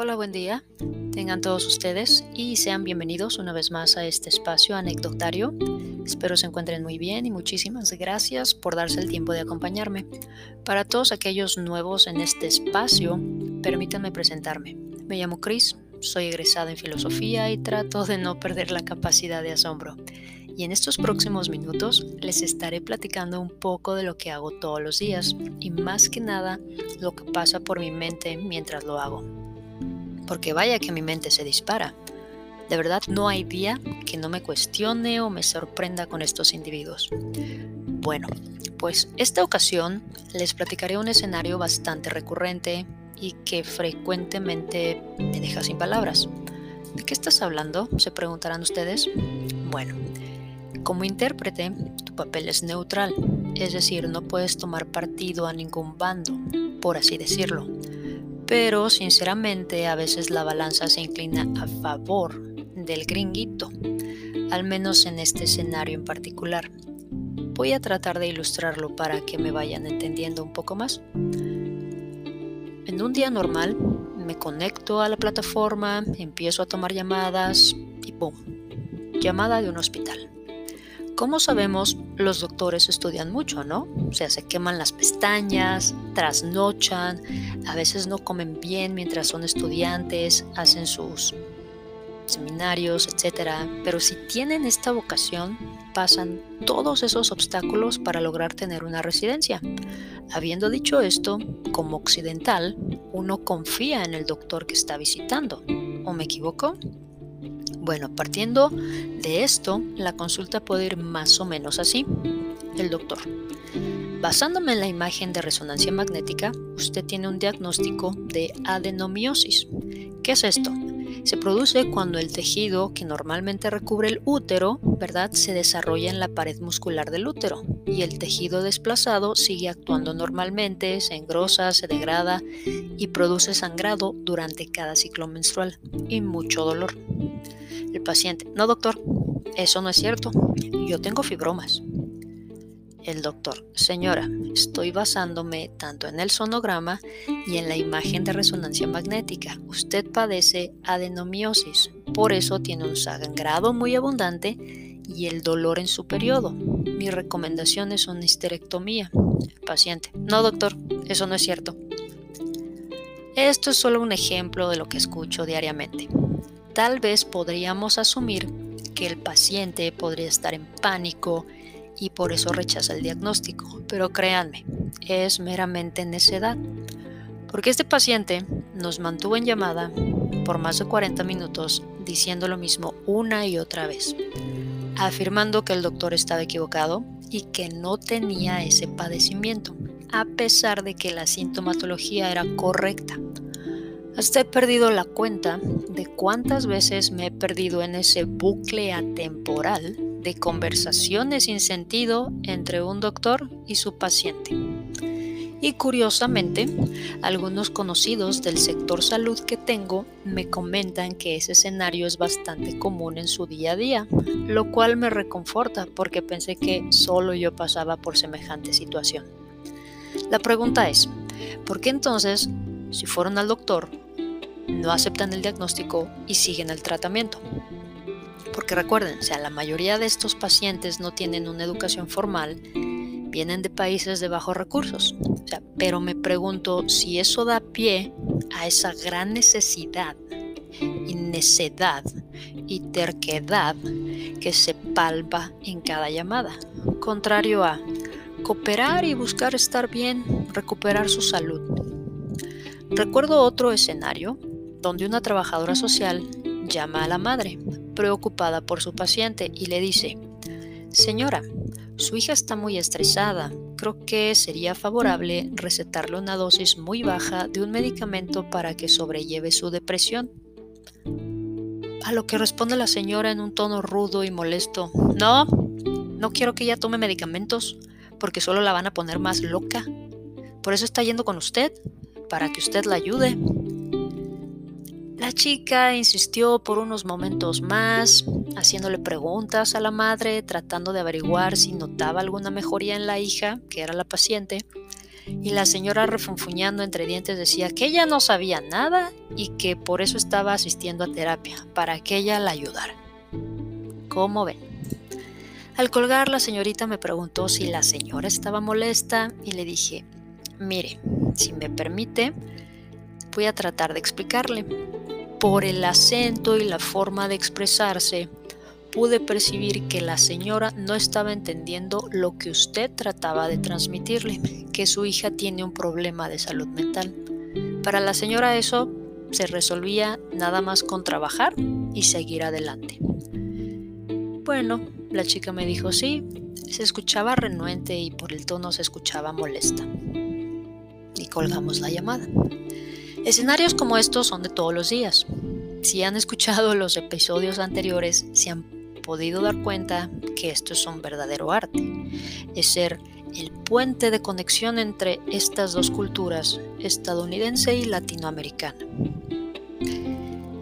Hola, buen día. Tengan todos ustedes y sean bienvenidos una vez más a este espacio anecdotario. Espero se encuentren muy bien y muchísimas gracias por darse el tiempo de acompañarme. Para todos aquellos nuevos en este espacio, permítanme presentarme. Me llamo Chris, soy egresada en filosofía y trato de no perder la capacidad de asombro. Y en estos próximos minutos les estaré platicando un poco de lo que hago todos los días y más que nada lo que pasa por mi mente mientras lo hago porque vaya que mi mente se dispara. De verdad, no hay día que no me cuestione o me sorprenda con estos individuos. Bueno, pues esta ocasión les platicaré un escenario bastante recurrente y que frecuentemente me deja sin palabras. ¿De qué estás hablando? Se preguntarán ustedes. Bueno, como intérprete, tu papel es neutral, es decir, no puedes tomar partido a ningún bando, por así decirlo pero sinceramente a veces la balanza se inclina a favor del gringuito, al menos en este escenario en particular. Voy a tratar de ilustrarlo para que me vayan entendiendo un poco más. En un día normal me conecto a la plataforma, empiezo a tomar llamadas y ¡pum! Llamada de un hospital. Como sabemos, los doctores estudian mucho, ¿no? O sea, se queman las pestañas, trasnochan, a veces no comen bien mientras son estudiantes, hacen sus seminarios, etc. Pero si tienen esta vocación, pasan todos esos obstáculos para lograr tener una residencia. Habiendo dicho esto, como occidental, uno confía en el doctor que está visitando. ¿O me equivoco? Bueno, partiendo de esto, la consulta puede ir más o menos así. El doctor. Basándome en la imagen de resonancia magnética, usted tiene un diagnóstico de adenomiosis. ¿Qué es esto? Se produce cuando el tejido que normalmente recubre el útero, ¿verdad?, se desarrolla en la pared muscular del útero y el tejido desplazado sigue actuando normalmente, se engrosa, se degrada y produce sangrado durante cada ciclo menstrual y mucho dolor. El paciente, no doctor, eso no es cierto, yo tengo fibromas. El doctor, señora, estoy basándome tanto en el sonograma y en la imagen de resonancia magnética. Usted padece adenomiosis, por eso tiene un sangrado muy abundante y el dolor en su periodo. Mi recomendación es una histerectomía. paciente, no doctor, eso no es cierto. Esto es solo un ejemplo de lo que escucho diariamente tal vez podríamos asumir que el paciente podría estar en pánico y por eso rechaza el diagnóstico. Pero créanme, es meramente necedad. Porque este paciente nos mantuvo en llamada por más de 40 minutos diciendo lo mismo una y otra vez, afirmando que el doctor estaba equivocado y que no tenía ese padecimiento, a pesar de que la sintomatología era correcta. Hasta he perdido la cuenta de cuántas veces me he perdido en ese bucle atemporal de conversaciones sin sentido entre un doctor y su paciente. Y curiosamente, algunos conocidos del sector salud que tengo me comentan que ese escenario es bastante común en su día a día, lo cual me reconforta porque pensé que solo yo pasaba por semejante situación. La pregunta es, ¿por qué entonces, si fueron al doctor, no aceptan el diagnóstico y siguen el tratamiento. Porque recuerden, sea, la mayoría de estos pacientes no tienen una educación formal, vienen de países de bajos recursos. pero me pregunto si eso da pie a esa gran necesidad y necedad y terquedad que se palpa en cada llamada, contrario a cooperar y buscar estar bien, recuperar su salud. Recuerdo otro escenario donde una trabajadora social llama a la madre, preocupada por su paciente, y le dice, Señora, su hija está muy estresada. Creo que sería favorable recetarle una dosis muy baja de un medicamento para que sobrelleve su depresión. A lo que responde la señora en un tono rudo y molesto, No, no quiero que ella tome medicamentos, porque solo la van a poner más loca. Por eso está yendo con usted, para que usted la ayude. La chica insistió por unos momentos más, haciéndole preguntas a la madre, tratando de averiguar si notaba alguna mejoría en la hija, que era la paciente, y la señora refunfuñando entre dientes decía que ella no sabía nada y que por eso estaba asistiendo a terapia, para que ella la ayudara. ¿Cómo ven? Al colgar la señorita me preguntó si la señora estaba molesta y le dije, mire, si me permite, voy a tratar de explicarle. Por el acento y la forma de expresarse, pude percibir que la señora no estaba entendiendo lo que usted trataba de transmitirle, que su hija tiene un problema de salud mental. Para la señora eso se resolvía nada más con trabajar y seguir adelante. Bueno, la chica me dijo sí, se escuchaba renuente y por el tono se escuchaba molesta. Y colgamos la llamada. Escenarios como estos son de todos los días. Si han escuchado los episodios anteriores, se han podido dar cuenta que esto es un verdadero arte. Es ser el puente de conexión entre estas dos culturas, estadounidense y latinoamericana.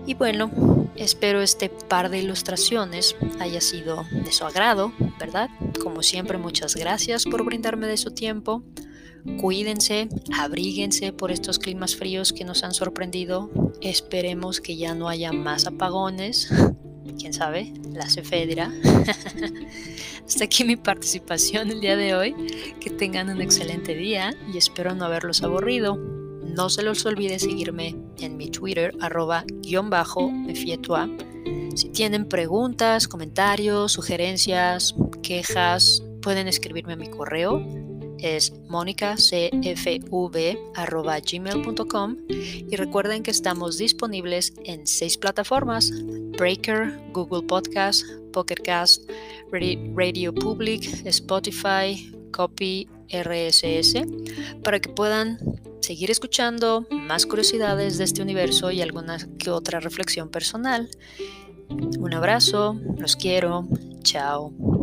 Y bueno, espero este par de ilustraciones haya sido de su agrado, ¿verdad? Como siempre, muchas gracias por brindarme de su tiempo. Cuídense, abríguense por estos climas fríos que nos han sorprendido. Esperemos que ya no haya más apagones. Quién sabe, la cefedra. Hasta aquí mi participación el día de hoy. Que tengan un excelente día y espero no haberlos aburrido. No se los olvide seguirme en mi Twitter, arroba guion bajo, mefietua. Si tienen preguntas, comentarios, sugerencias, quejas, pueden escribirme a mi correo es monicacfv.gmail.com y recuerden que estamos disponibles en seis plataformas, Breaker, Google Podcast, Pocket Cast, Radio Public, Spotify, Copy RSS, para que puedan seguir escuchando más curiosidades de este universo y alguna que otra reflexión personal. Un abrazo, los quiero, chao.